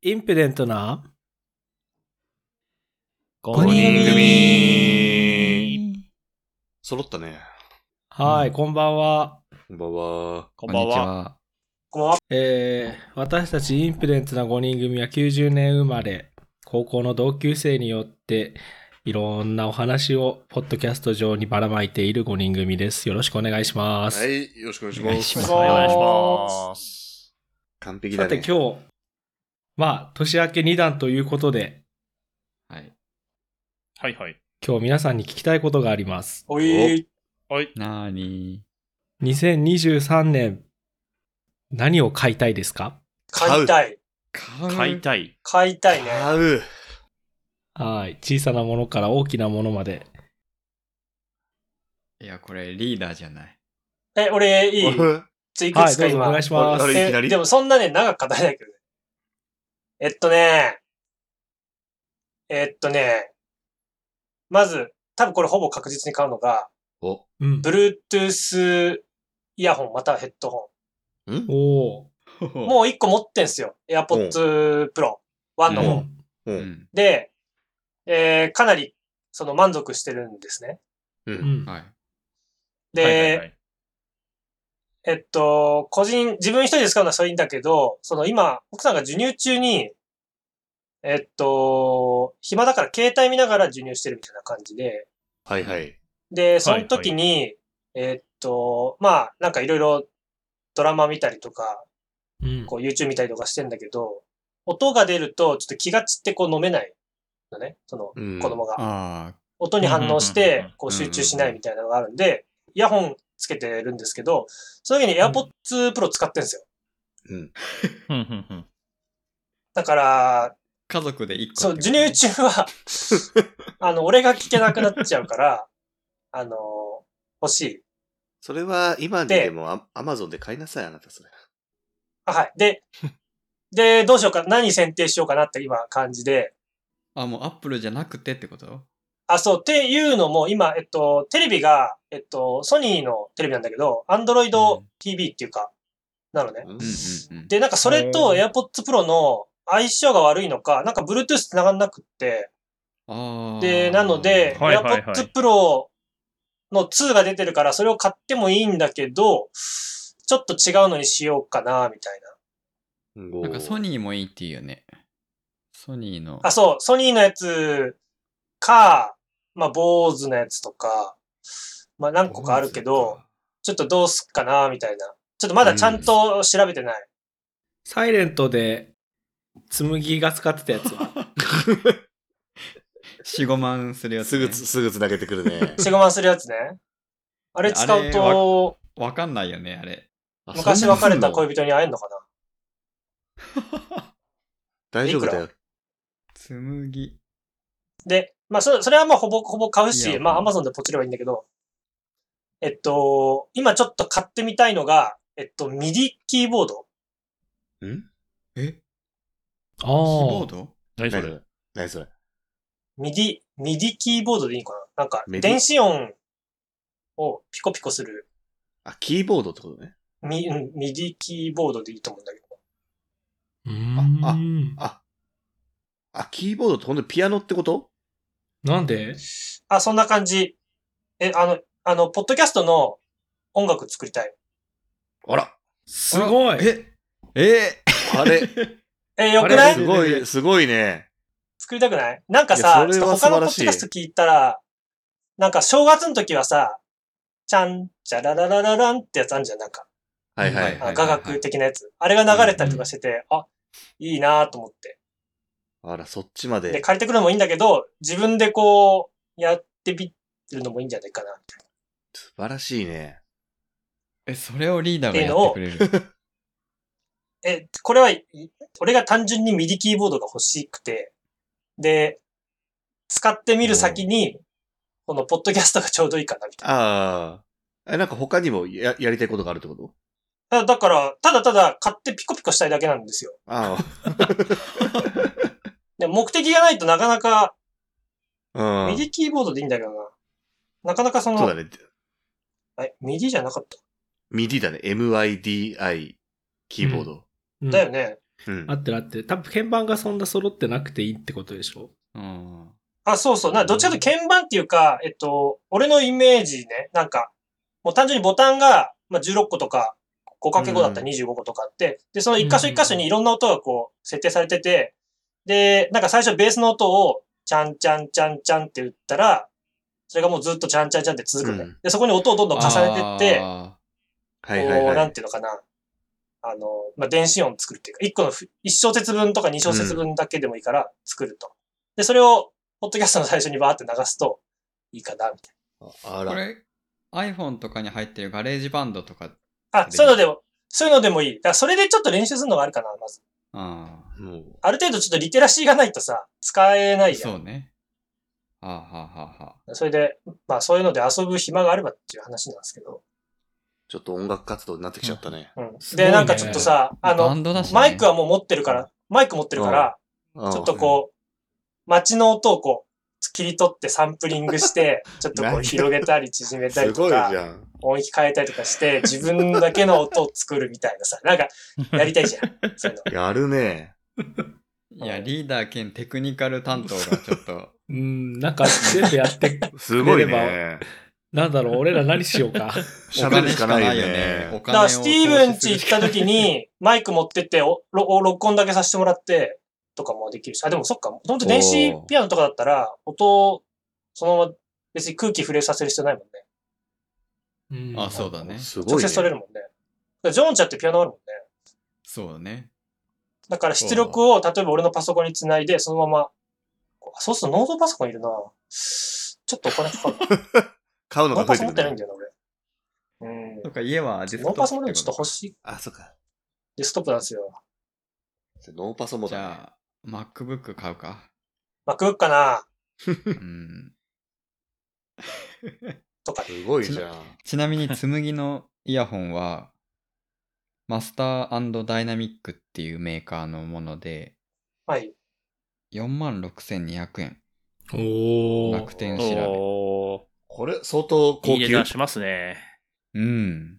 インペデントな5人組揃ったね。はい、うんこんばんは。こんばんは。こんばんは。こんばんは。えー、私たちインペデントな5人組は90年生まれ、高校の同級生によって、いろんなお話をポッドキャスト上にばらまいている5人組です。よろしくお願いします。はい、よろしくお願いしおます。お願いし。ます完璧だね。さて今日、まあ、年明け2弾ということで、はい。はいはい。今日皆さんに聞きたいことがあります。おい。なーに2023年、何を買いたいですか？買いたい。買う買いたい。買いたいね。買う。はい。小さなものから大きなものまで。いや、これリーダーじゃない。え、俺、いいついくはい、つか今どうぞお願い。します。あれいきなえ、りでもそんなね、長く語れないけどね。えっとね、えっとね、まず、多分これほぼ確実に買うのが、お、うん。Bluetooth イヤホンまたはヘッドホん？お。もう一個持ってんすよ。AirPods Pro 1の方。うん。で、えー、かなり、その満足してるんですね。う。うんん。はい。で、はいはいはいえっと、個人、自分一人で使うのはそれいいんだけど、その今、奥さんが授乳中に、えっと、暇だから携帯見ながら授乳してるみたいな感じで、はいはい。で、その時に、えっと、まあ、なんかいろいろドラマ見たりとか、うん。こう YouTube 見たりとかしてんだけど、音が出るとちょっと気が散ってこう飲めないのね、そのうん子供が。あ音に反応しうんうんうんうてん、こう集中しないみたいなのがあるんで、イヤホンつけてるんですけど、その時に AirPods Pro 使ってるんですよ。うん。ふんふんふんだから、ー家族で一個そう。授乳中は、あの、俺が聞けなくなっちゃうから、あの、欲しい。それは今にでもアアマゾンで買いなさい、あなたそれ。あ、はい。で、で、どうしようか、何選定しようかなって今感じで、あ、もうアップルじゃなくてってこと？あ、そう、っていうのも今、えっと、テレビが、えっと、ソニーのテレビなんだけど、Android うん TV っていうか、なのね。うんうんうんうん。で、なんかそれと AirPods Pro の相性が悪いのか、なんか Bluetooth 繋がんなくって、で、なので、はいはいはい AirPods Pro の2が出てるから、それを買ってもいいんだけど、ちょっと違うのにしようかな、みたいな。なんかソニニーもいいっていうよね。ソニーの。あ、そう、ソニーのやつか、まあ、坊主のやつとか、まあ、何個かあるけど、、ちょっとどうすっかな、みたいな。ちょっとまだちゃんと調べてない。サイレントで、紬が使ってたやつは。4、5万するやつ、ね。すぐつ、すぐつなげてくるね。4、5万するやつね。あれ使うと、わかんないよね、あれ。あ昔別れた恋人に会えんのかな？大丈夫だよ。紬。で、まあ、それ、それはまあ、ほぼ、ほぼ買ういし、やまあ、アマゾンでポチればいいんだけど、えっと、今ちょっと買ってみたいのが、えっと、ミディキーボード。ん？え？あキーボーあ。ド？何それ？何それ？ミディ、ミディキーボードでいいのかな？なんか、電子音をピコピコする、あ、キーボードってことね。ミ、うんミディキーボードでいいと思うんだけど。うーん。あ、あ、キーボードってほんとにピアノってこと？なんで？あ、そんな感じ。え、あの、あの、ポッドキャストの音楽作りたい。あら、すごい。ええあれ、え、よくない？すごい、すごいね。作りたくない？なんかいさ、やそれはちょっと他のポッド素晴らしいキャスト聞いたら、なんか正月の時はさ、ちゃん、ちゃらららららんってやつあるじゃん、なんか。はいはい。はいあ雅楽的なやつ。あれが流れたりとかしてて、あ、いいなと思って。あら、そっちまで、で。借りてくるのもいいんだけど、自分でこう、やってみるのもいいんじゃないかな。素晴らしいね。え、それをリーダーがやってくれる。え、これは、い俺が単純にミディキーボードが欲しくて、で、使ってみる先に、このポッドキャストがちょうどいいかな、みたいああ。え、なんか他にもややりたいことがあるってこと？な。だだから、ただただ買ってピコピコしたいだけなんですよ。あ で目的がないとなかなか、あ。うん。ミディキーボードでいいんだけどな。なかなかその、そうだね。え、ミディじゃなかった？ミディだね。MIDI キーボード。うんだよね。うん合ってる合ってる。多分鍵盤がそんな揃ってなくていいってことでしょ？うん。あ、そうそう。な、どっちかというと鍵盤っていうか、えっと、俺のイメージね、なんか、もう単純にボタンが、まあ、16個とか、5×5 だったら25個とかあって、で、その一箇所一箇所にいろんな音がこう、設定されてて、で、なんか最初ベースの音を、ちゃんちゃんちゃんちゃんって打ったら、それがもうずっとちゃんちゃんちゃんって続くのね。うんで、そこに音をどんどん重ねてって、あはいはいこう、なんはい。ていうのかな。あの、まあ、電子音作るっていうか、一個のふ一小節分とか二小節分だけでもいいから作ると。で、それを、ポッドキャストの最初にバーって流すといいかな、みたいあら。ーこれ、iPhone とかに入ってるガレージバンドとか、な。あ、そういうのでも、そういうのでもいい。だからそれでちょっと練習するのがあるかな、まず。あもう、ある程度ちょっとリテラシーがないとさ、使えなあ、いじゃ。そうんね。はあ、はあはあはあ、それで、まあそういうので遊ぶ暇があればっていう話なんですけど。ちょっと音楽活動になってきちゃったね。うん。で、なんかちょっとさ、あバの、マイクはもう持ってるから、マイク持ってるから、ちちょっとこう、街の音をこう、切り取ってサンプリングして、ちょっとこう何広げたり縮めたりとか。音域変えたりとかして、自分だけの音を作るみたいなさ、なんか、やりたいじゃん。そういうの。やるね。いや、リーダー兼テクニカル担当がちょっと、うん、なんか全部やって、すごいくれね。なんだろう、俺ら何しようか。喋るしかないよね。お金をだから、スティーブン家行った時に、マイク持ってって、お、ろお録音だけさせてもらって、とかもできるし。あ、でもそっか。ほんと電子ピアノとかだったら、音を、そのまま別に空気触れさせる必要ないもんね。うんあ、そうだね。すごいね直接。取れるもんね。ジョーンチャってピアノあるもんね。そうだね。だから出力を、例えば俺のパソコンにつないで、そのまま、そうするとノートパソコンいるなちょっとお金かかるな。買うのノーパソ持って。ないんだよな、俺。うん。とか家はデスクノートップパソもでもちょっと？欲しい。あ、そっか。デスクトップなんですよ。ノーパソもだね。ゃあ、MacBook 買うか。MacBook かなうん。とか。すごいじゃん。ちなみに、紬のイヤホンは、マスターダイナミックっていうメーカーのもので、はい。46,200円。おー。楽天調べ。おこれ、相当ー。いい高級値段。しますね。うん。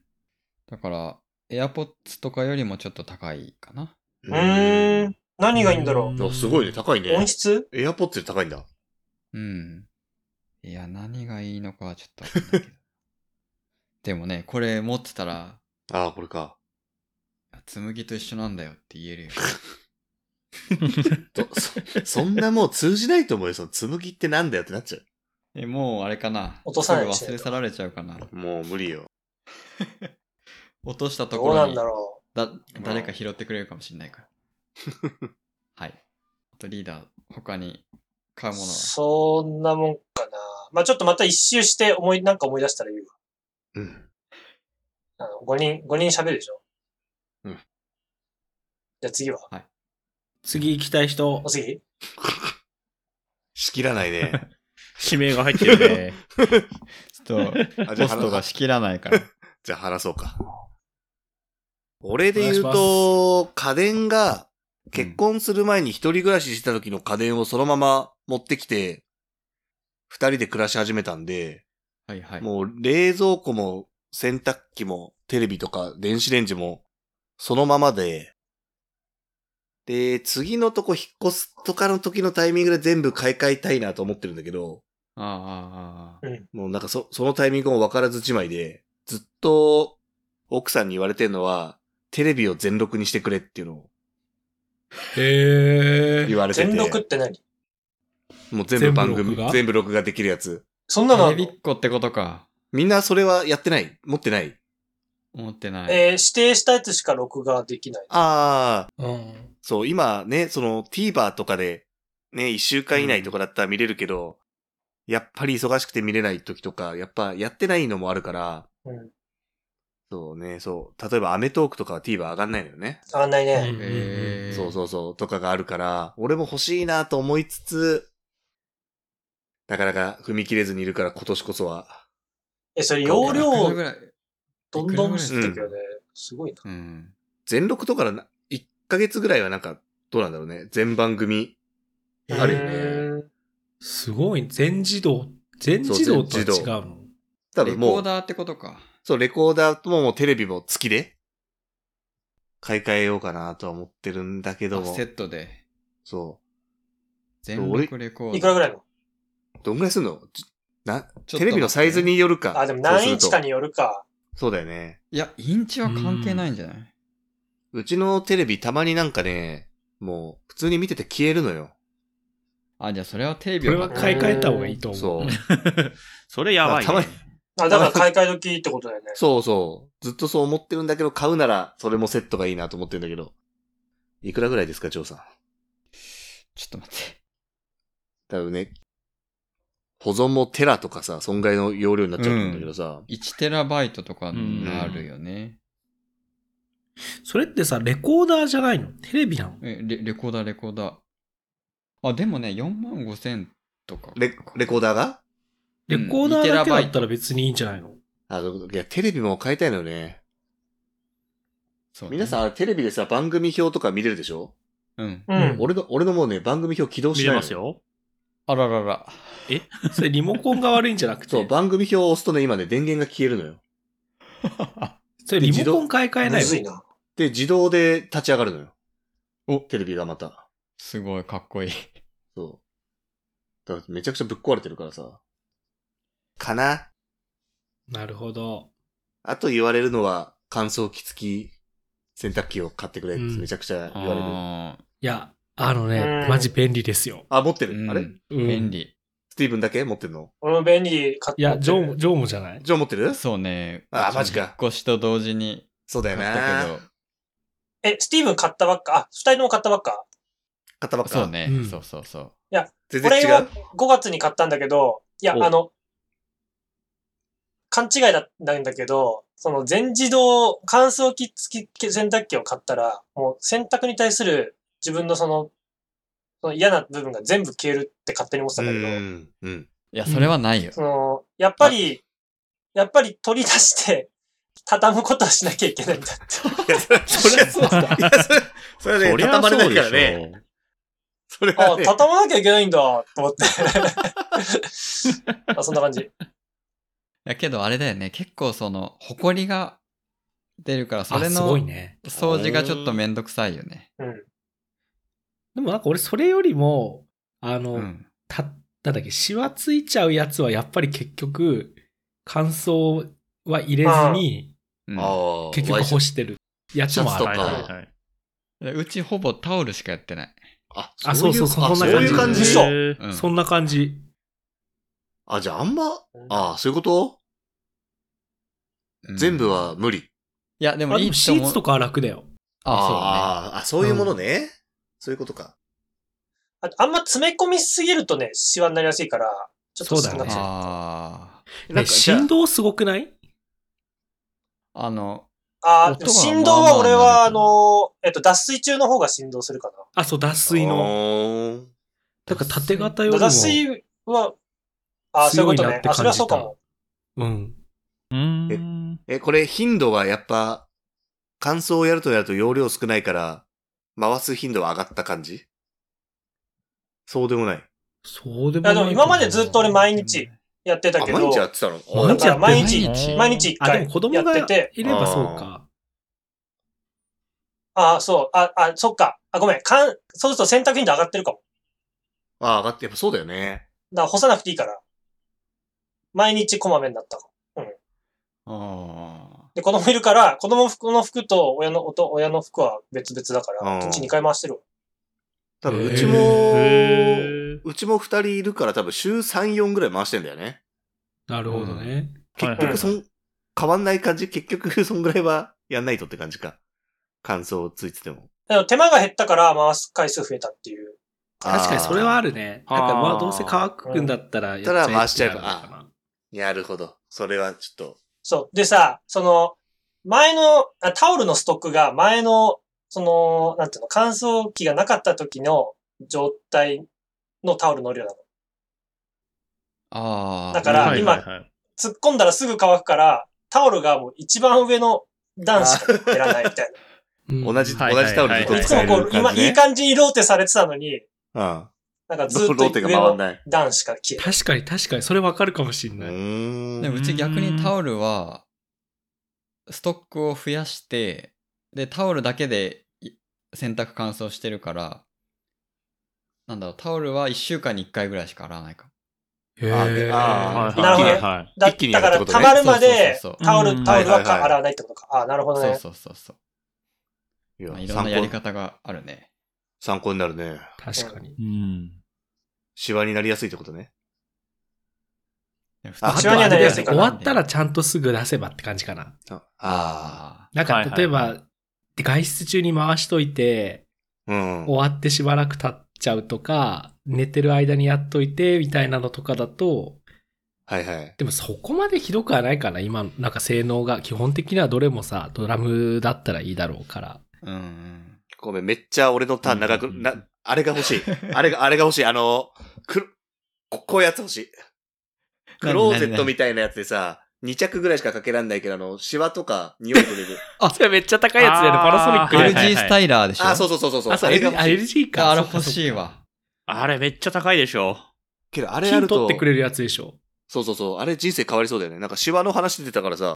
だから、AirPods とかよりもちょっと高いかな。うーん。何がいいんだろうすごいね、高いね。う。音質？エアポッツより高いんだ。うん。いや、何がいいのかはちょっとわかんないけど。でもね、これ持ってたら、ああ、これか。紬と一緒なんだよって言えるよ。とそそんなもう通じないと思うよ。その紬ってなんだよってなっちゃえ、もうあれかな？落とさないようにしないとすぐ忘れ去られちゃうかな？う。もう無理よ。落としたとどうなんころにだろだ誰か拾ってくれるかもしれないから。はい。あとリーダー、他に買うう。ものは？そんなもんかな。まあちょっとまた一周して思い、なんか思い出したら言うわ。うん。あの、5人、五人喋るでしょ？うん。じゃあ次は？次行きたい人お。次？仕切らないね。指名が入ってるね。ちょっと、あじゃあホストが仕切らないから。じゃあ話そうか。俺で言うと、家電が、結婚する前に一人暮らしした時の家電をそのまま持ってきて、二人で暮らし始めたんで、はいはい。もう冷蔵庫も洗濯機もテレビとか電子レンジもそのままで、で、次のとこ引っ越すとかの時のタイミングで全部買い替えたいなと思ってるんだけど、ああ、ああ、ああ。もうなんかそ、そのタイミングも分からずじまいで、ずっと奥さんに言われてるのは、テレビを全録にしてくれっていうのをへー。言われてて。全録って何？もう全部番組全部録画、全部録画できるやつ。そんなのあテレビっ子ってことか。みんなそれはやってない持ってない思ってない。えー指定したやつしか録画できない。ああ、うん。そう、今ね、その TVer とかで、ね、一週間以内とかだったら見れるけど、やっぱり忙しくて見れない時とか、やっぱやってないのもあるから、うん。そうね、そう。例えばアメトークとかは TVer 上がんないのよね。上がんないね。えー、そうそうそう、とかがあるから、俺も欲しいなと思いつつ、なかなか踏み切れずにいるから今年こそは。え、それ容量どんどんしてるけどね。すごいな。うん。全録とかな、1ヶ月ぐらいはなんか、どうなんだろうね。全番組。あるよね。ね。すごい。全自動。全自動とは違そうの多分もう、レコーダーってことか。そう、レコーダーとももうテレビも付きで。買い替えようかなとは思ってるんだけどもあセ。ットで。そ全力レコード。いくらぐらいの？う。どんぐらいすんの？じな、ちょっと待ってテレビのサイズによるか。あ、でも何インチかそうするによるか。とそうだよね。いや、インチは関係ないんじゃない？うちのテレビたまになんかね、もう普通に見てて消えるのよ。あ、じゃあそれはテレビこれはを買い替えた方がいいと思う。そう。それやばい、ね。たまにあ、だから買い替え時ってことだよね。そうそう。ずっとそう思ってるんだけど、買うならそれもセットがいいなと思ってるんだけど。いくらぐらいですか、ジョーさん？ちょっと待って。多分ね、保存もテラとかさ、損害の容量になっちゃうんだけどさ。1テラバイトとかになるよね。それってさ、レコーダーじゃないの？テレビなの？えレ、レコーダー、レコーダー。あ、でもね、4万5千とか。レ、レコーダーが？レコーダーだけだ2テラバイトったら別にいいんじゃないのあ、いや、テレビも変えたいのよね。そうね皆さん、テレビでさ、番組表とか見れるでしょ？うん。うん。俺の、俺のもうね、番組表起動し見ないのれますよ。あららら。それリモコンが悪いんじゃなくて？そう、番組表を押すとね、今ね、電源が消えるのよ。それリモコン買い替えないいな。で、自動で立ち上がるのよ。おテレビがまた。すごいかっこいい。そう。だからめちゃくちゃぶっ壊れてるからさ。かな？なるほど。あと言われるのは、乾燥機付き洗濯機を買ってくれってうんめちゃくちゃ言われる。あいや、あのねう、んマジ便利ですよ。あ、持ってる、ーあれ？うんうん便利。スティーブンだけ持ってるの？俺も便利買って。いや、ジョーも、ジョーもじゃない？ジョー持ってる？そうね。あマジか引っ越しと同時にそうだよ買ったけなど。え、スティーブン買ったばっか？あ、二人とも買ったばっか？買ったばっか。そうね、うんそうそうそう。全これを然違う。5月に買ったんだけど、いや、おあの、勘違いだったんだけど、その全自動乾燥機付き洗濯機を買ったら、もう洗濯に対する自分のその、その嫌な部分が全部消えるって勝手に思ってたうんだけど、ん。うん。いや、それはないよ。その、やっぱり、やっぱり取り出して、畳むことはしなきゃいけないんだって。いや、それそりゃそうだ。いや、それ、それはね、畳まれないからね。それあ畳まなきゃいけないんだ、と思って。あそんな感じ。いやけどあれだよね、結構その、埃が出るから、それあ、すごのいね。掃除がちょっとめんどくさいよね。うん。でもなんか俺それよりも、あの、うん。た、なんだっけ、シワついちゃうやつはやっぱり結局、乾燥は入れずに、結局干してるやつもある。シャツとかはいはいはい。うちほぼタオルしかやってない。あ、あそうそうあそんな感じそういう感じ。うんそんな感じ。あ、じゃああんま、あそういうこと、うん全部は無理。いや、であ、もいいシーツとかは楽だよ。あ、あーあ、そういうものね。そういうことか。ああんま詰め込みすぎるとね、シワになりやすいから、ちょっとそうだねあね、じゃあ振動すごくない？あ。あの、あー、音が振動は俺は、あの、えっと、脱水中の方が振動するかあ、そう、脱水の。の。だから縦型よな。りも。脱水は、あー、そういうことね。あ、それはそうかも。うん。うーん。え、これ頻度はやっぱ、乾燥をやるとやると容量少ないから、回す頻度は上がった感じ？そうでもない。そうでもいやでも今までずっと俺毎日やってたあ、けど、毎日やってたの？毎日やってんの？毎日、毎日毎日一あ、で回も子供やがいってて、ればそうか。あー、そう、あ、あ、そっか。あ、ごめん。かん、そうすると洗濯頻度上がってるかも。あ、上がって、やっぱそうだよね。だから干さなくていいから。毎日こまめになったかも。あで、子供いるから、子供服の服と親の、おと親の服は別々だかうら、んうち2回回してるわ。多分、うちも、うちも二人いるから多分週3、4ぐらい回してんだよね。なるほどね。結はいはい局そん、変わんない感じ？結局そんぐらいはやんないとって感じか。乾燥ついてても。でも手間が減ったから回す回数増えたっていう。確かにそれはある。るね。なんかまあどうせ乾くんだったらやっちゃえたら回しちゃえばってなるほど。それはちょっと。そう。でさ、その、前のあ、タオルのストックが前の、その、なんていうの、乾燥機がなかった時の状態のタオルの量なの。あ。ああ。だからはいはいはい突っ込んだらすぐ乾くから、タオルがもう一番上の段しか減らないみたい うん同じ、はい同じタオルずっとな。はいいつ使えるもこう、今、感じ、ね。いい感じにローテされてたのに、うん。なんかロずっとーテが上の回んない。段しか消えない。確かに確かにそれわかるかもしんうない。ーん。でもうち逆にタオルは、ストックを増やして、で、タオルだけでい洗濯乾燥してるから、なんだろう、タオルは1週間に1回ぐらいしか洗わないかも。へあでえ。あはいなるほどねはいはい。だ一気にだから、やるってことね溜まるまでそうそうそうタオル、うんタオルははいはいはい洗わないってことか。あ、なるほどそうね。そうそうそう。いやまあ、いろんなやり参考方があるね。参考になるね。確かに。うん。シワになりやすいってことね。普通シワにはなりやすいかな終わったらちゃんとすぐ出せばって感じかな。あああなんかはいはい例えば、外出中に回しといて、ー。うん。終わってしばらく経っちゃうとか、寝てる間にやっといて、みたいなのとかだと、はいはい。でもそこまでひどくはないかな。今、なんか性能が、基本的にはどれもさ、ドラムだったらいいだろうから。あ。うんうん。ごめん、めっちゃ俺のターン長く、うんうんうんな、あれが欲しい。あれが、あれが欲しい。あの、く、ここういうやつ欲しい。クローゼットみたいなやつでさ、2着ぐらいしかかけらんないけど、あの、シワとか匂い取れる。あ、それめっちゃ高いやつだよね。パナソニックで。はいはい LG スタイラーでしょ？あ、そうそうそうそうそう。あ、そう、L- あ。LG か。あれ欲しい。わ。あれめっちゃ高いでしょ。けど、ああれあると金取って、くれるやつでしょ。そうそうそう。あれ人生変わりそうだよね。なんかシワの話出てたからさ、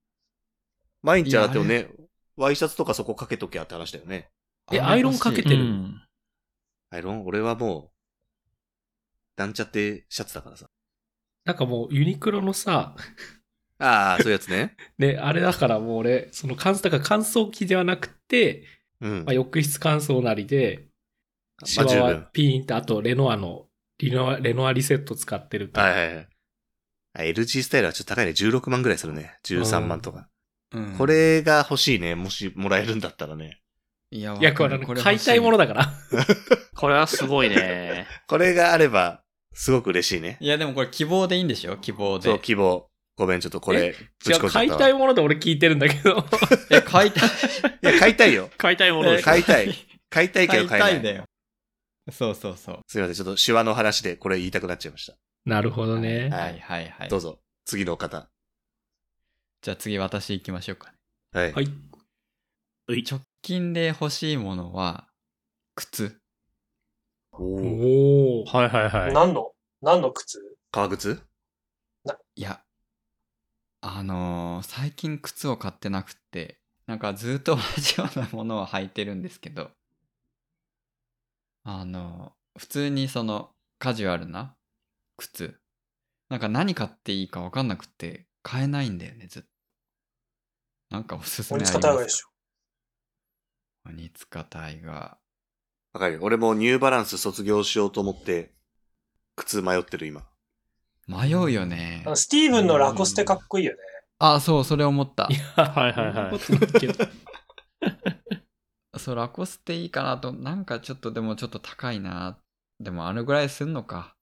毎日洗ってもいね、ワイシャツとかそこかけときゃって話だよね。えアイロンかけてる？うん。アイロン？俺はもう、なんちゃってシャツだからさ。なんかもう、ユニクロのさ、ああ、そういうやつね。ね、あれだからもう俺、その乾燥、だから乾燥機ではなくて、うん。まあ、浴室乾燥なりで、シまあは分。ピーンって、あとレノアの、リノア、レノアリセット使ってると。はいはいはい。あ LG スタイルはちょっと高いね。16万ぐらいするね。13万とか。うんこれが欲しいね。もしもらえるんだったらね。いや、いや、これ、買いたいものだ。だから。これはすごいね。これがあれば、すごく嬉しいね。いや、でもこれ希望でいいんでしょ？希望で。そう、希望。ごめん、ちょっとこれ、ぶち込んじゃったわ。たいもので俺聞いてるんだけど。え、買いたい。いや、買いたいよ。買いたいものでしょ。買いたい。買いたいけ買いど買えない。たいだよ。そうそうそう。すいません、ちょっとシワの話でこれ言いたくなっちゃいましなるほどね。ははいはいはい。た。どうぞ、次の方。じゃあ次私行きましょうかね。はい。はい。直近で欲しいものは、靴。おーおお。はいはいはい。何の何の靴？革靴？いや、あのー最近靴を買ってなくって、なんかずっと同じようなものを履いてるんですけど、あのー普通にそのカジュアルな靴。なんか何買っていいか分かんなくって買えないんだよね、ずっと。なんかおすすめあ鬼りますか？塚タイガーでしょ。鬼塚タイガわかるよ。俺もニューバランス卒業しようと思って、靴迷ってる今。ー。迷うよねスティーブンのラコステかっこいいよね。あ、そう、それ思ったい。や、はいはいはい そう、ラコステいいかなと、なんかちょっとでもちょっと高いな。でもあのぐらいすんのか。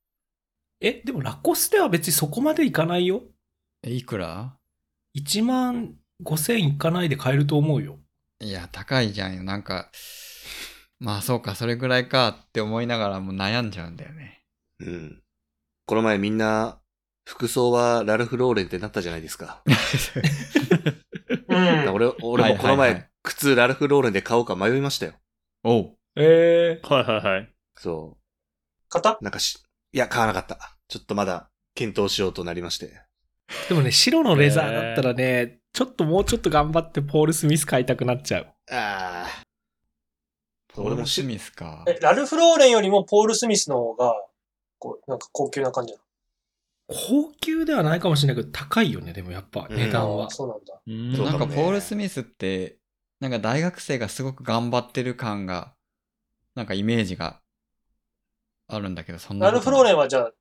え、でもラコステは別にそこまでいかないよ。え、いくら？1万5千いかないで買えると思うよ。いや、高いじゃんよ。なんか、まあそうか、それぐらいかって思いながらもう悩んじゃうんだよね。うん。この前みんな、服装はラルフ・ローレンってなったじゃないですか。うん。俺、俺もこの前はいはいはい、靴ラルフ・ローレンで買おうか迷いましたよ。おう。ええはいはいはい。そ型う。なんかし、いや、買わなかった。ちょっとまだ、検討しようとなりまして。でもね、白のレザーだったらね、ちょっともうちょっと頑張ってポール・スミス買いたくなっちゃう。ああ。ポール・ス俺もし、ミスか。え、ラルフ・ローレンよりもポール・スミスの方が、こう、なんか高級な感じな高級ではないかもしれないけど、高いよね、でもやっぱうん値段はのあー。そうなんだ。うんそうかもねなんかポール・スミスって、なんか大学生がすごく頑張ってる感が、なんかイメージがあるんだけど、そんなラルフ・。ローレンはじゃあ、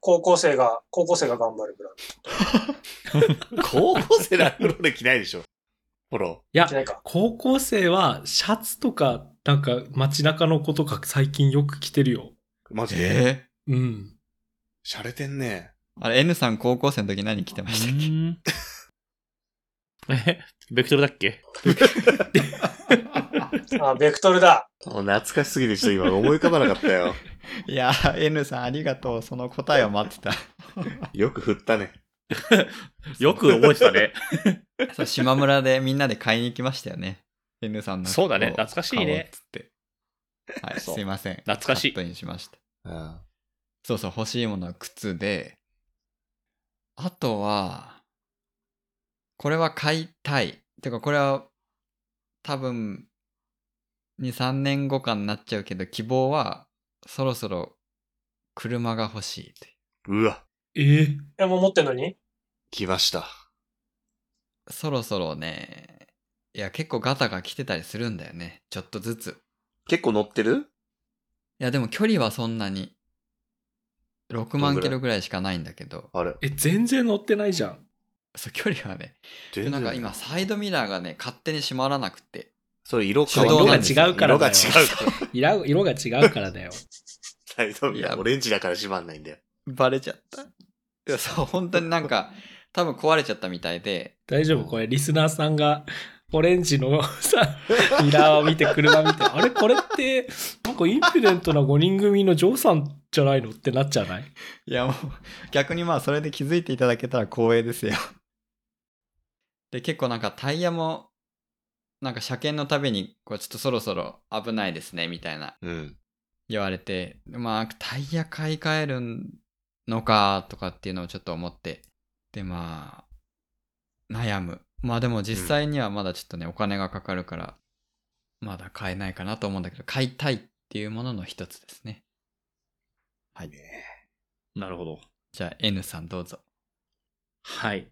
高校生が、高校生が頑張るブラン高校生ラルフ・ローレン着ないでしょ。ほら。いやド。じゃないか。高校生はシャツとか、なんか街中の子とか最近よく着てるよ。マジで？えうん。洒落てんね。ー、あれ、N さん高校生の時何着てましたっけ？うんえ、ベクトルだっけ？あ、ベクトルだ。懐かしすぎてちょっと今思い浮かばなかったよ。いやー、N さんありがとう。その答えを待ってた。よく振ったね。よく覚えてたね。そう、島村でみんなで買いに行きましたよね。N さんのそうだね懐かしいねつって。はい、すいません。懐かしいカットにしました。うん。そうそう、欲しいものは靴で、あとは、これは買いたい。てか、これは多分2、3年後かになっちゃうけど、希望は、そろそろ車が欲しいといううわ、ええ？え、もう持ってんのに？来ました。そろそろね、いや、結構ガタが来てたりするんだよね。ちょっとずつ。結構乗ってる？いや、でも距離はそんなに、6どんぐらい？万キロぐらいしかないんだけど、あれ？え、全然乗ってないじゃん。そう、距離はね、全然なんか今、サイドミラーがね、勝手に閉まらなくて、それ色色が違うからだよ。色が違うから。色色が違うからだよ。サイドミラーオレンジだから閉まんないんだよ。バレちゃった。いや、そう、本当になんか、多分壊れちゃったみたいで、大丈夫？これ、リスナーさんが、オレンジの さ、ミラーを見て、車見て、あれ？これって、なんかインフィデントな5人組のジョーさんじゃないのってなっちゃわない？いやもう逆にまあそれで気づいていただけたら光栄ですよ。で結構なんかタイヤもなんか車検のたびにこうちょっとそろそろ危ないですねみたいなうん。言われてまあタイヤ買い替えるのかとかっていうのをちょっと思ってでまあ悩むまあでも実際にはまだちょっとね、お金がかかるからまだ買えないかなと思うんだけど買いたいっていうものの一つですね。はい。なるほど。じゃあ N さんどうぞ。はい。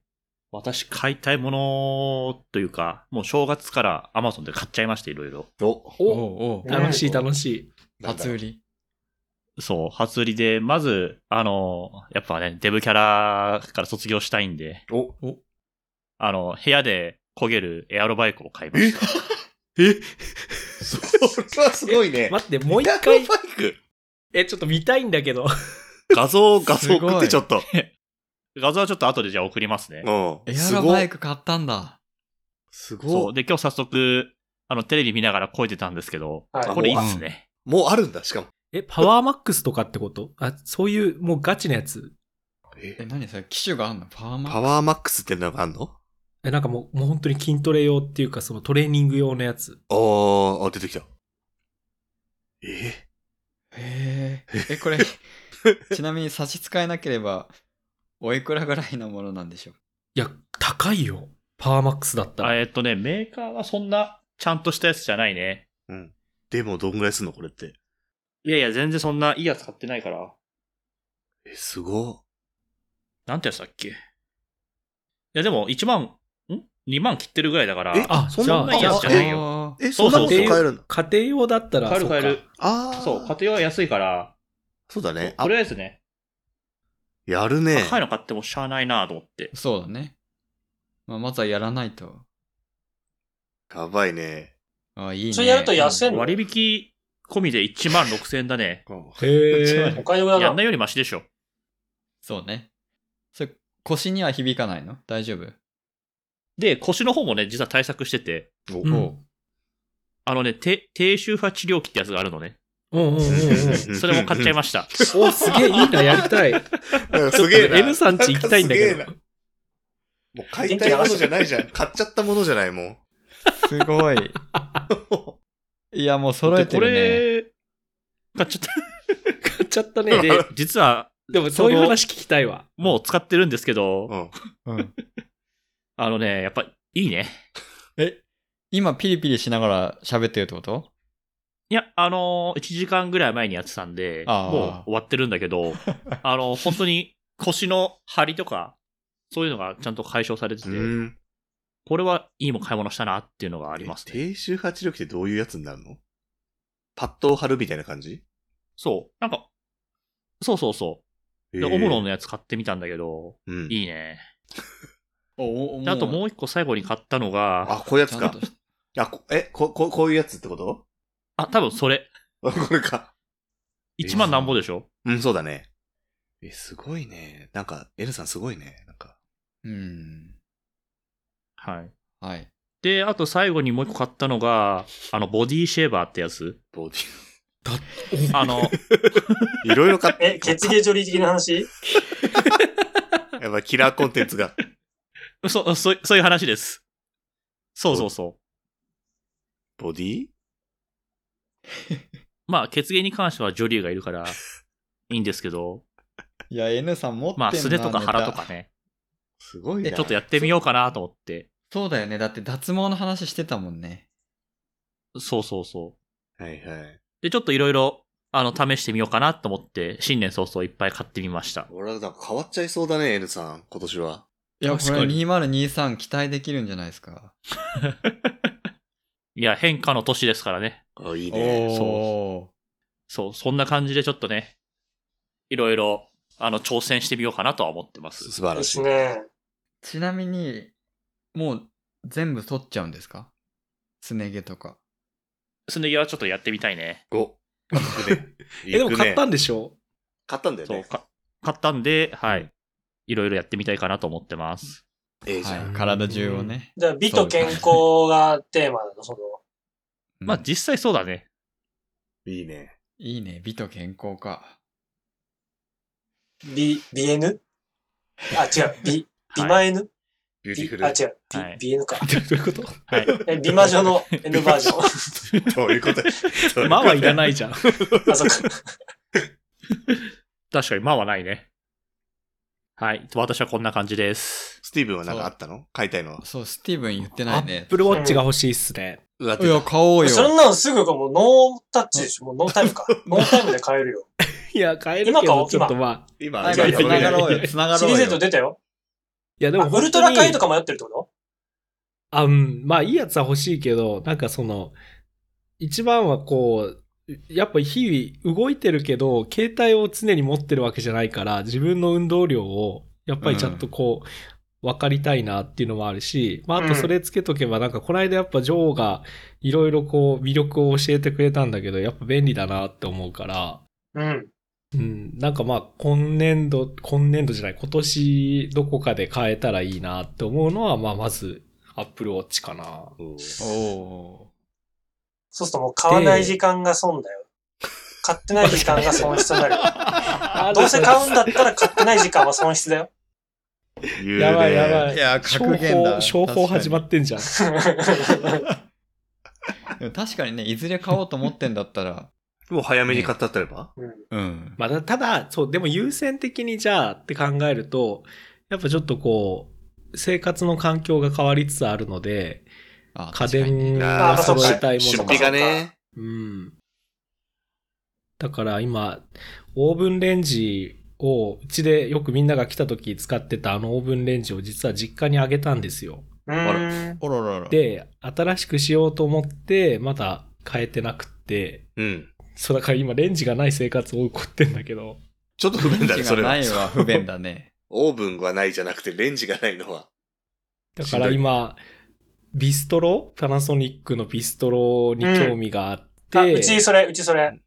私、買いたいものというか、もう正月から Amazon で買っちゃいました、いろいろ。お、おお楽しい楽しい。初売り？そう、初売りで、まず、あの、やっぱね、デブキャラから卒業したいんで、お、あの、部屋で焦げるエアロバイクを買いました。え？それはすごいね。待って、もう一エア回ロ、バイク？え、ちょっと見たいんだけど。画像、画像送ってちょっと。画像はちょっと後でじゃあ送りますね。うん。エアロバイク。ク買ったんだ。すごい。そう。で、今日早速、あの、テレビ見ながらこいてたんですけど、はいこれいいっすね。もうあるんだ、しかも。え、パワーマックスとかってこと？あ、そういう、もうガチなやつ。え、え、何それ？機種があんの？パワーマパワーマックスってのがあんの？え、なんかもう、もう本当に筋トレ用っていうか、そのトレーニング用のやつ。あー、あ、出てきた。えへえ？え、これ、ちなみに差し支えなければ、おいくらぐらいのものなんでしょう？いや、高いよ。パワーマックスだったら。あえっとね、メーカーはそんな、ちゃんとしたやつじゃないね。うん。でも、どんぐらいすんのこれって。いやいや、全然そんないいやつ買ってないから。え、すごなんてやつだっけ？いや、でも、1万、ん ?2 万切ってるぐらいだから。えあ、そんじゃあ、ないやつじゃないよ。い。え、そそうそううなこと買えるの？家庭用だったら、買える買える。あー。そう、家庭は安いから、そうだね。あとり、あえずね、やるね。高いの買ってもしゃあないなと思って。そうだね。まあ、まずはやらないと。やばいね。あ、いいね。それやると安いの？割引込みで1万6000円だね。へえ。お買い得だな。やんないよりマシでしょ。そうね。それ、腰には響かないの？大丈夫？で、腰の方もね、実は対策してて、おうんあのね、低低周波治療器ってやつがあるのね。うんうんうんうん。それも買っちゃいました。お、すげえいいな、やりたい。すげえな。N さんち行きたいんだけどなかすげえな。もう買いたいものじゃないじゃん。買っちゃったものじゃないもん。すごい。いや、もう揃えてるね。れ、買っちゃっ買っちゃったた。ね。で、実は、でもそういう話聞きたいわ。もう使ってるんですけど、うん。うん。あのね、やっぱいいね。え、今ピリピリしながら喋ってるってこと？いや、あのー、1時間ぐらい前にやってたんで、もう終わってるんだけど、あの、本当に腰の張りとか、そういうのがちゃんと解消されてて、うん。これはいいもん買い物したなっていうのがありますね。低周波治療器ってどういうやつになるの？パッドを貼るみたいな感じ？そう。なんか、そうそうそう。で、えーオムロンのやつ買ってみたんだけど、うん。いいね。おおであともう一個最後に買ったのが、あ、こういうやつかあ、こえ、こ、こ、こういうやつってこと？あ、多分それ。あ これか。1万なんぼでしょ？うん、そうだね。え、すごいね。なんか、N さんすごいね。なんか。うん。はい。はい。で、あと最後にもう一個買ったのが、あの、ボディシェーバーってやつ。ボデ あの、ィ。いろいろ買っえ、血芸処理的な話？やっぱキラーコンテンツが。そ、そう、そういう話です。そうそうそう。ボディ？まあ、血芸に関しては女流がいるから、いいんですけど、いや、N さん持ってんなまあ、素手とか腹とかね、すごいな。ちょっとやってみようかなと思って。そうだよね。だって脱毛の話してたもんね。そうそうそはいはい。で、ちょっといろいろ、あの、試してみようかなと思って、新年早々いっぱい買ってみました。俺はなんか変わっちゃいそうだね、N さん、今年は。いや、これ確かに2023期待できるんじゃないですか？いや、変化の年ですからね。あ、いいね。おーそう、そんな感じでちょっとね、いろいろ、あの、挑戦してみようかなとは思ってます。で素晴らしい。すね。ちなみに、もう全部取っちゃうんですか？すね毛とか。すね毛はちょっとやってみたいね。お。ね。え、でも買ったんでしょ？買ったんだよそう、買ったんで、はい。いろいろやってみたいかなと思ってます。ええじゃん。はい、体中をね。じゃあ、美と健康がテーマなの、その。まあ、うん実際そうだね。いいね。いいね、美と健康か。美、美 N? あ、違う。美、美魔 N? ビューティフル。違う。美、はい美 N か。どういうこと？はい。え、美魔女の N バージョン。どういうこと？まあはいらないじゃん。あ、そっか。確かに、まあはないね。はい。私はこんな感じです。スティーブンはなんかあったの？買いたいのは。そう、スティーブン言ってアないねッ。プルウォッチが欲しいっすね。うわ、いや、買おうよ。そんなのすぐもうノータッチでしょ？もうノータイムか。ノータイムで買えるよ。いや、買えるけど、今買おう？ちょっとまあ。今、はい、やいやいや繋がろうよ、繋がシリーズろうよ。Z 出たよ。いや、でもあウルトラカイとか。か迷ってるってこあ、うん。まあ、いいやつは欲しいけど、なんかその、一番はこう、やっぱ日々動いてるけど、携帯を常に持ってるわけじゃないから、自分の運動量を、やっぱりちゃんとこう、分かりたいなっていうのもあるし、まあ、あとそれつけとけば、なんかこの間やっぱジョーがいろいろこう魅力を教えてくれたんだけど、やっぱ便利だなって思うから、とうん。うん、なんかまあ、今年度、今年度じゃない、今年どこかで変えたらいいなって思うのは、まあ、まず、アップルウォッチかな。うんおそうするともう買わない時間が損だよ。買ってない時間が損失になる。どうせ買うんだったら買ってない時間は損失だよ。やばいやばい。いや商格言だ法、商法始まってんじゃん。ーでも確かにね、いずれ買おうと思ってんだったら、もう早めに買ったってれば？うんうん。まあ、たただ、そう、でも優先的にじゃあって考えると、やっぱちょっとこう、生活の環境が変わりつつあるので、あ家電あーを揃えたいもの出費がね。うん。だから今、オーブンレンジを、うちでよくみんなが来た時使ってたあのオーブンレンジを実は実家にあげたんですよ。うーん。おららら。で、新しくしようと思って、まだ変えてなくって、うん。そうだから今レンジがない生活を送ってんだけど、ちょっと不便だね、それはレンジ。がないは不便だね。オーブンがないじゃなくて、レンジがないのは。だから今、ビストロ？パナソニックのビストロに興味があって、あ、うちそれ、うちそれ。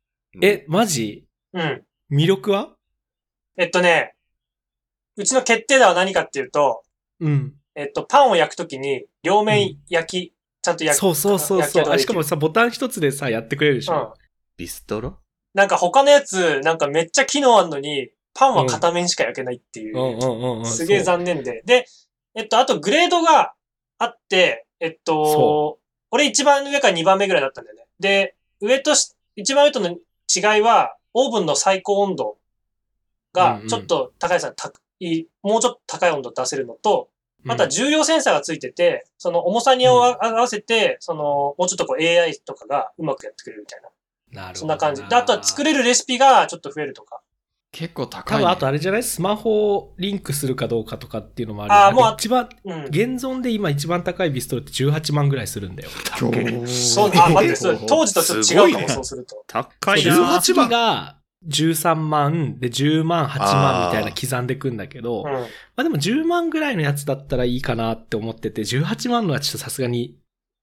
え、マジ？うん。魅力は？えっとね、うちの決定打は何かっていうと、うん。えっと、パンを焼くときに、両面焼き、ちゃんと焼き、そうそうそうそう。あしかもさ、ボタン一つでさ、やってくれるでしうんょ。。ビストロ？なんか他のやつ、なんかめっちゃ機能あんのに、パンは片面しか焼けないっていう。うんうんうんうん。すげえ残念で。で、えっと、あとグレードがあって、えっとそ、俺一番上から二番目ぐらいだったんだよね。で、上とし、一番上との違いは、オーブンの最高温度がうんうんちょっと高いさ、たいもうちょっと高い温度出せるのと、うんあとは重量センサーがついてて、その重さに合わせて、その、もうちょっとこう AI とかがうまくやってくれるみたいな。なるほど。そんな感じ。で、あとは作れるレシピがちょっと増えるとか。結構高い、ね。多分あとあれじゃない？スマホをリンクするかどうかとかっていうのもある。あーもう一番、うん。現存で今一番高いビストロって18万ぐらいするんだよ。そう、あ、待って、当時とちょっと違うかも、ねそうすると。高いな。18番が13万で10万、8万みたいな刻んでくんだけど、うん。まあでも10万ぐらいのやつだったらいいかなって思ってて、18万のはちょっとさすがに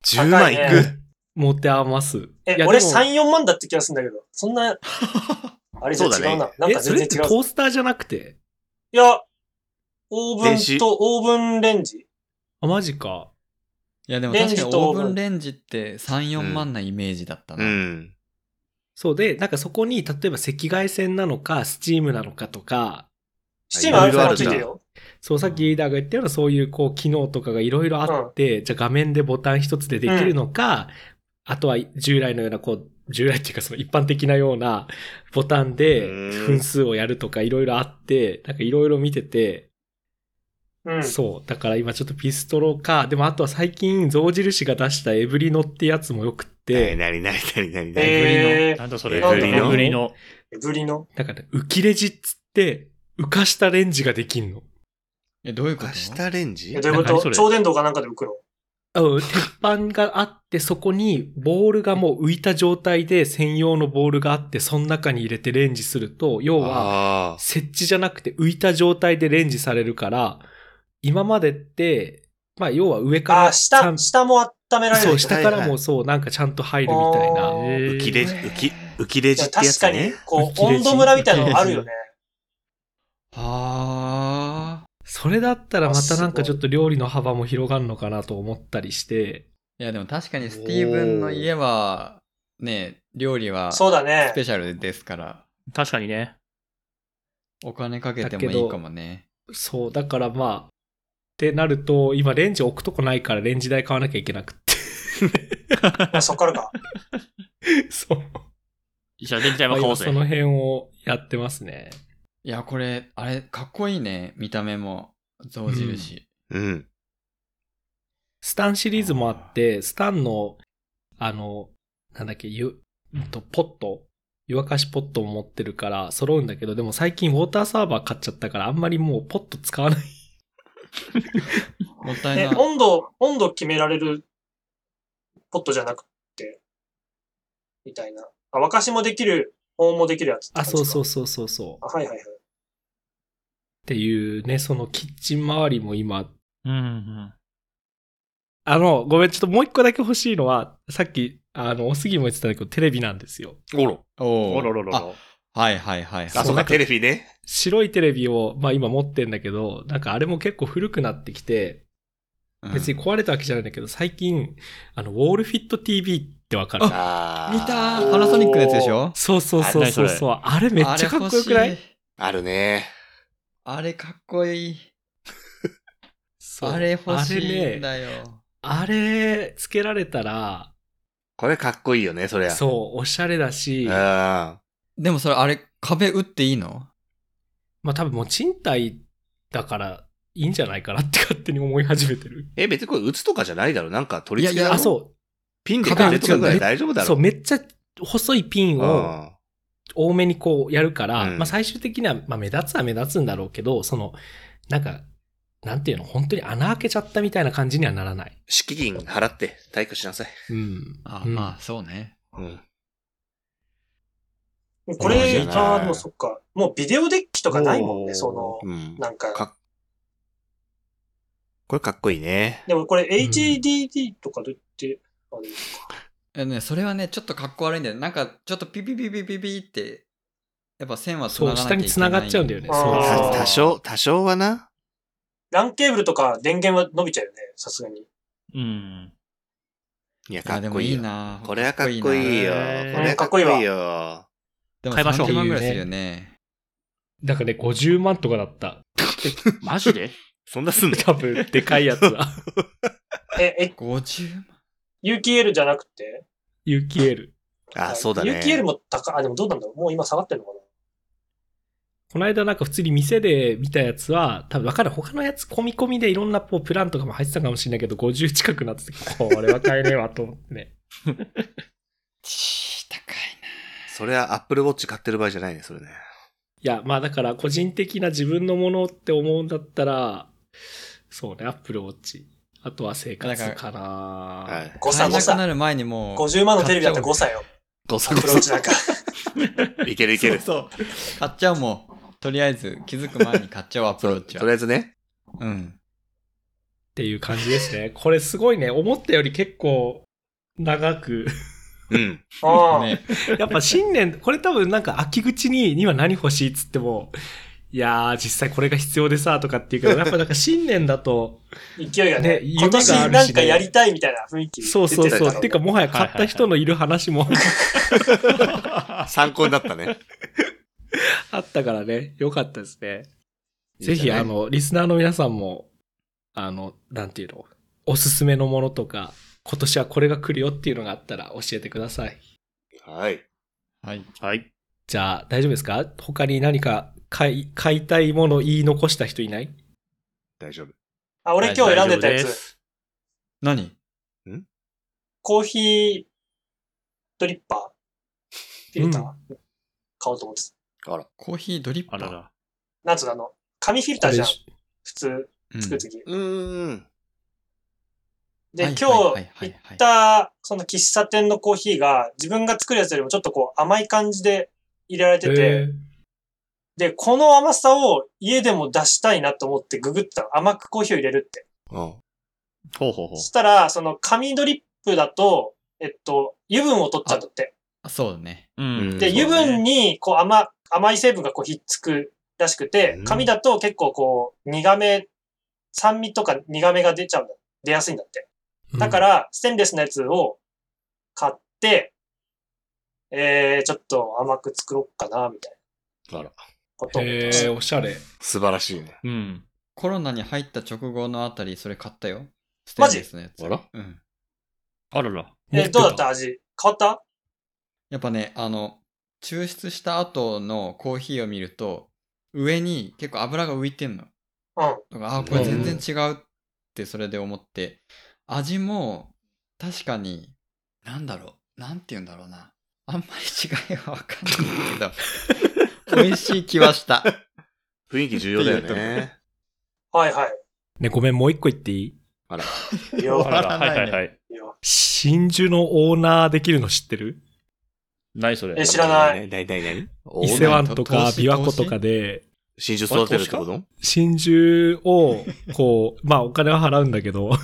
10万いく？持て余す。え、俺いやでも3、4万だって気がするんだけど、そんな、あれじゃそうだね違うな。なんえ、かそれって全然違う。トースターじゃなくて？いや、オーブンとオーブンレンジあ、マジか。いやでも確かにオーブンレンジって3、4万なイメージだったな。うん。そうで、なんかそこに、例えば赤外線なのか、スチームなのかとか、スチームあるんだもついてるよ。そう、さっきリーダーが言ったようなそういうこう機能とかがいろいろあって、じゃあ画面でボタン一つでできるのか、あとは従来のようなこう、従来っていうかその一般的なようなボタンでうん分数をやるとかいろいろあって、なんかいろいろ見てて、うん。そう。だから今ちょっとピストロか、でもあとは最近象印が出したエブリノってやつもよくって、なになになになになにえなんだそれ？エブリノ？エブリノ。ー、ぶりの。だから浮きレジっつって、浮かしたレンジができんの。え、どういうこと？明日レンジ？え、どういうこと？超電導かなんかで浮くの？うん、鉄板があって、そこにボールがもう浮いた状態で専用のボールがあって、その中に入れてレンジすると、要は、あ設置じゃなくて浮いた状態でレンジされるから、今までって、まあ要は上から下、下も温められる。そう、下からもそう、なんかちゃんと入るみたいな。浮きレジ、浮き、浮きレジってや確かにつね。、こう、温度村みたいなのあるよね。はあ。それだったらまたなんかちょっと料理の幅も広がるのかなと思ったりして、いや、でも確かにスティーブンの家は、ね、料理はスそうだね。ペシャルですから、確かにね。お金かけてもいいかもね。そう、だからまあ、ってなると、今レンジ置くとこないからレンジ台買わなきゃいけなくって。あそっからか。そう。じゃあ、レンジ台まあも買おうぜ。今その辺をやってますね。いや、これ、あれ、かっこいいね。見た目も、象印。うん。スタンシリーズもあって、スタンの、あの、なんだっけ、ゆ、うんと、ポット湯沸かしポットも持ってるから揃うんだけど、でも最近ウォーターサーバー買っちゃったからあんまりもうポット使わない。え、もったいない。温度、温度決められるポットじゃなくて、みたいな。あ、沸かしもできる、保温もできるやつってあ、感じか。そうそうそうそうそう。あはいはいはい。っていうね、そのキッチン周りも今、うんうん。あの、ごめん、ちょっともう一個だけ欲しいのは、さっき、あの、おすぎも言ってたんだけど、テレビなんですよ。おろ。おろろろあ、ろ。はいはいはい。あ、そそううか、テレビね。白いテレビを、まあ今持ってんだけど、なんかあれも結構古くなってきて、うん別に壊れたわけじゃないんだけど、最近、あの、ウォールフィット TV ってわかるあー見たーパナソニックのやつでしょ？そうそうそうそうそう。あれめっちゃかっこよくないあるね。あれかっこいい。あれ欲しいんあれね、だよ。あれ、つけられたら、これかっこいいよね、そりゃ。そう、おしゃれだし、うん。でもそれあれ壁打っていいの？まあ多分もう賃貸だからいいんじゃないかなって勝手に思い始めてる。え、別にこれ打つとかじゃないだろなんか取り付けいやいやあ、そう。ピンで壁とかぐらい大丈夫だろそう、めっちゃ細いピンをうん多めにこうやるから、うんまあ最終的には、まあ目立つは目立つんだろうけど、その、なんか、なんていうの、本当に穴開けちゃったみたいな感じにはならない。敷金払って退去しなさい。うん。あ、うんまあそうね。うん。これ、ああ、でもそっか。もうビデオデッキとかないもんね、その、うん。なんか。かこれかっこいいね。でもこれん HDD とかどうやって、あれえね、それはね、ちょっとかっこ悪いんだよ。なんか、ちょっとピピピピピピって、やっぱ線は繋そう、がなきゃいけない。下に繋がっちゃうんだよね。そうたそう多少、多少はな。ランケーブルとか電源は伸びちゃうよね、さすがに。うん。いや、あ、でもいいかっこいいよ。なこれはかっこいいよ。これはかっこいいよ。でも買いましょう30万ぐらいするよね。だからね、50万とかだった。マジで？そんなすんの？多分、でかいやつは。え、え、50万？有機 L じゃなくて？UKL。あ、そうだね。有機 L も高い、あ、でもどうなんだろう？もう今下がってるのかな？この間なんか普通に店で見たやつは、多分わかる。他のやつ込み込みでいろんなこうプランとかも入ってたかもしれないけど、50近くなってて、これは買えねえわと思ってね。ちー高いそれは Apple Watch 買ってる場合じゃないね、それね。いや、まあだから個人的な自分のものって思うんだったら、そうね、Apple Watch。あとは生活かなはい。な。5歳、5買えな。る前にもう。50万のテレビだったら5歳よ。どうぞアプローチなんか。いけるいける。そうそう。買っちゃうもん。とりあえず気づく前に買っちゃおう、アプローチとりは。あえずね。うん。っていう感じですね。これすごいね、思ったより結構長く。うん。ああ、ね。やっぱ新年、これ多分なんか秋口に、今何欲しいっつっても、いやー、実際これが必要でさ、とかっていうけど、やっぱなんか新年だと、勢いがねね今年なんかやりたいみたいな雰囲気そうそうそう。っていうか、もはや買った人のいる話も 参考になったね。あったからね、よかったですね。ぜひ、あ、の、リスナーの皆さんも、あの、なんていうの、おすすめのものとか、今年はこれが来るよっていうのがあったら教えてください。はい。はい。はい。じゃあ、大丈夫ですか？他に何か買い、買いたいもの言い残した人いない？大丈夫。あ、俺今日選んでたやつ、何？コーヒードリッパー、フィルター、う買おうと思ってた。あら。コーヒードリッパー？あらら。なんつうの、あの、紙フィルターじゃん。普通、うん作るとき。うーん。で、はい今日行った、その喫茶店のコーヒーが、自分が作るやつよりもちょっとこう甘い感じで入れられてて、で、この甘さを家でも出したいなと思ってググったの甘くコーヒーを入れるって。うん。ほうほうほうそ。したら、その紙ドリップだと、えっと、油分を取っちゃうんだって。あそうだね。うん。で、油分に、こう甘、甘い成分がこうひっつくらしくてうん、紙だと結構こう、苦め、酸味とか苦めが出ちゃうんだ。出やすいんだって。だか、ら、ステンレスのやつを買って、えー、ちょっと甘く作ろうかな、みたいなあら。ことへ思いましたーおしゃれ。素晴らしいね。うん。コロナに入った直後のあたり、それ買ったよ。ステマジンレスのやつ。あら？うん。あらら。えー、どうだった味？変わった？やっぱね、あの、抽出した後のコーヒーを見ると、上に結構油が浮いてんの。うん。だから、あ、これ全然違うってそれで思って、味も確かに、なんだろう、なんて言うんだろうな。あんまり違いはわかんないけど、美味しい気はした。雰囲気重要だよね。はいはい。ね、ごめん、もう一個言っていい？あら。いや、はいはいはい。真珠のオーナーできるの知ってる？何それ？え知らないなになになに伊勢湾と投か資？琵琶湖とかで、真珠育てるってこと？真珠を、こう、まあお金は払うんだけど、うん。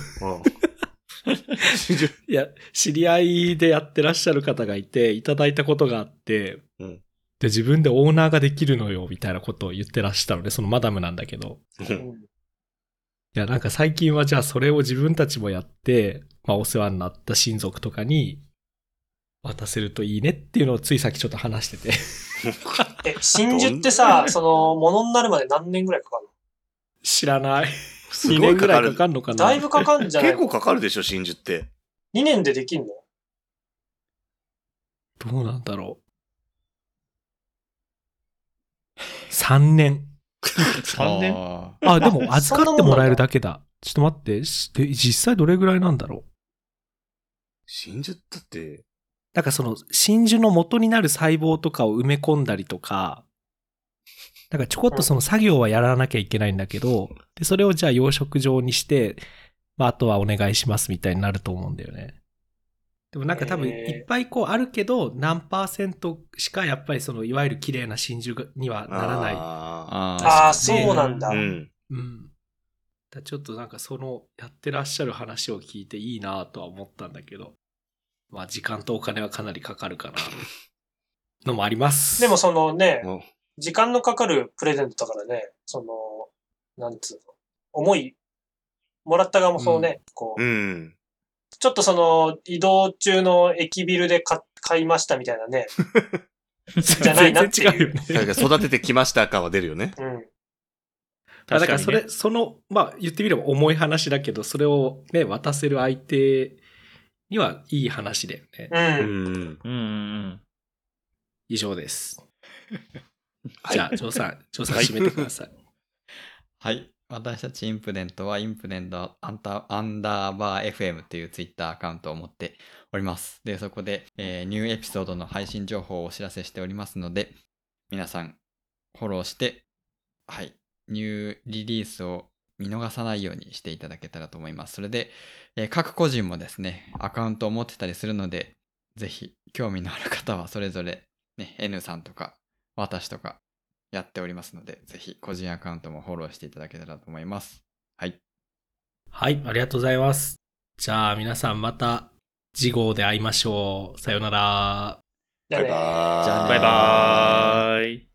真珠。いや、知り合いでやってらっしゃる方がいて、いただいたことがあって、うんで、自分でオーナーができるのよ、みたいなことを言ってらしたので、そのマダムなんだけど。うんいや、なんか最近はじゃあそれを自分たちもやって、まあお世話になった親族とかに渡せるといいねっていうのをついさっきちょっと話してて。え、真珠ってさ、その、ものになるまで何年ぐらいかかる知らない。す2ごいかかる年ぐらいか。かんのかなのだいぶかかんじゃない？結構かかるでしょ、真珠って。2年でできんの？どうなんだろう。3年。3年？ああ、でも 預かってもらえるだけだ。ちょっと待って。しで実際どれぐらいなんだろう？真珠？だって、なんかその真珠の元になる細胞とかを埋め込んだりとか、なんかちょこっとその作業はやらなきゃいけないんだけど、で、それをじゃあ養殖場にして、まああとはお願いしますみたいになると思うんだよね。でもなんか多分いっぱいこうあるけど、何パーセントしかやっぱりそのいわゆる綺麗な真珠にはならない。ああそうなんだ。ーうん。うん。だちょっとなんかそのやってらっしゃる話を聞いていいなとは思ったんだけど、まあ時間とお金はかなりかかるかな、のもあります。でもそのね、も時間のかかるプレゼントだからね、その、なんつうの、思い、もらった側もそうね、こうう、うん。ちょっとその、移動中の駅ビルで買買いましたみたいなね。じゃないなっていう違うよね。育ててきました感は出るよね。うん。だからそれ、その、まあ言ってみれば重い話だけど、それをね、渡せる相手にはいい話だよね。う。うんん。うん。以上です。は いじゃあ、ジョーさん、ジョーさん締めてください。はい。私たちインプデントはインプデントアンダーバー FM っていうツイッターアカウントを持っております。で、そこで、えーニューエピソードの配信情報をお知らせしておりますので、皆さんフォローして、はい、ニューリリースを見逃さないようにしていただけたらと思います。それで、えー各個人もですね、アカウントを持ってたりするので、ぜひ興味のある方はそれぞれ、ね、N さんとか私とかやっておりますので、ぜひ個人アカウントもフォローしていただけたらと思います。はい。はい、ありがとうございます。じゃあ皆さんまた次号で会いましょう。さようなら。じゃあねバイバーイじゃあねバイバーイ。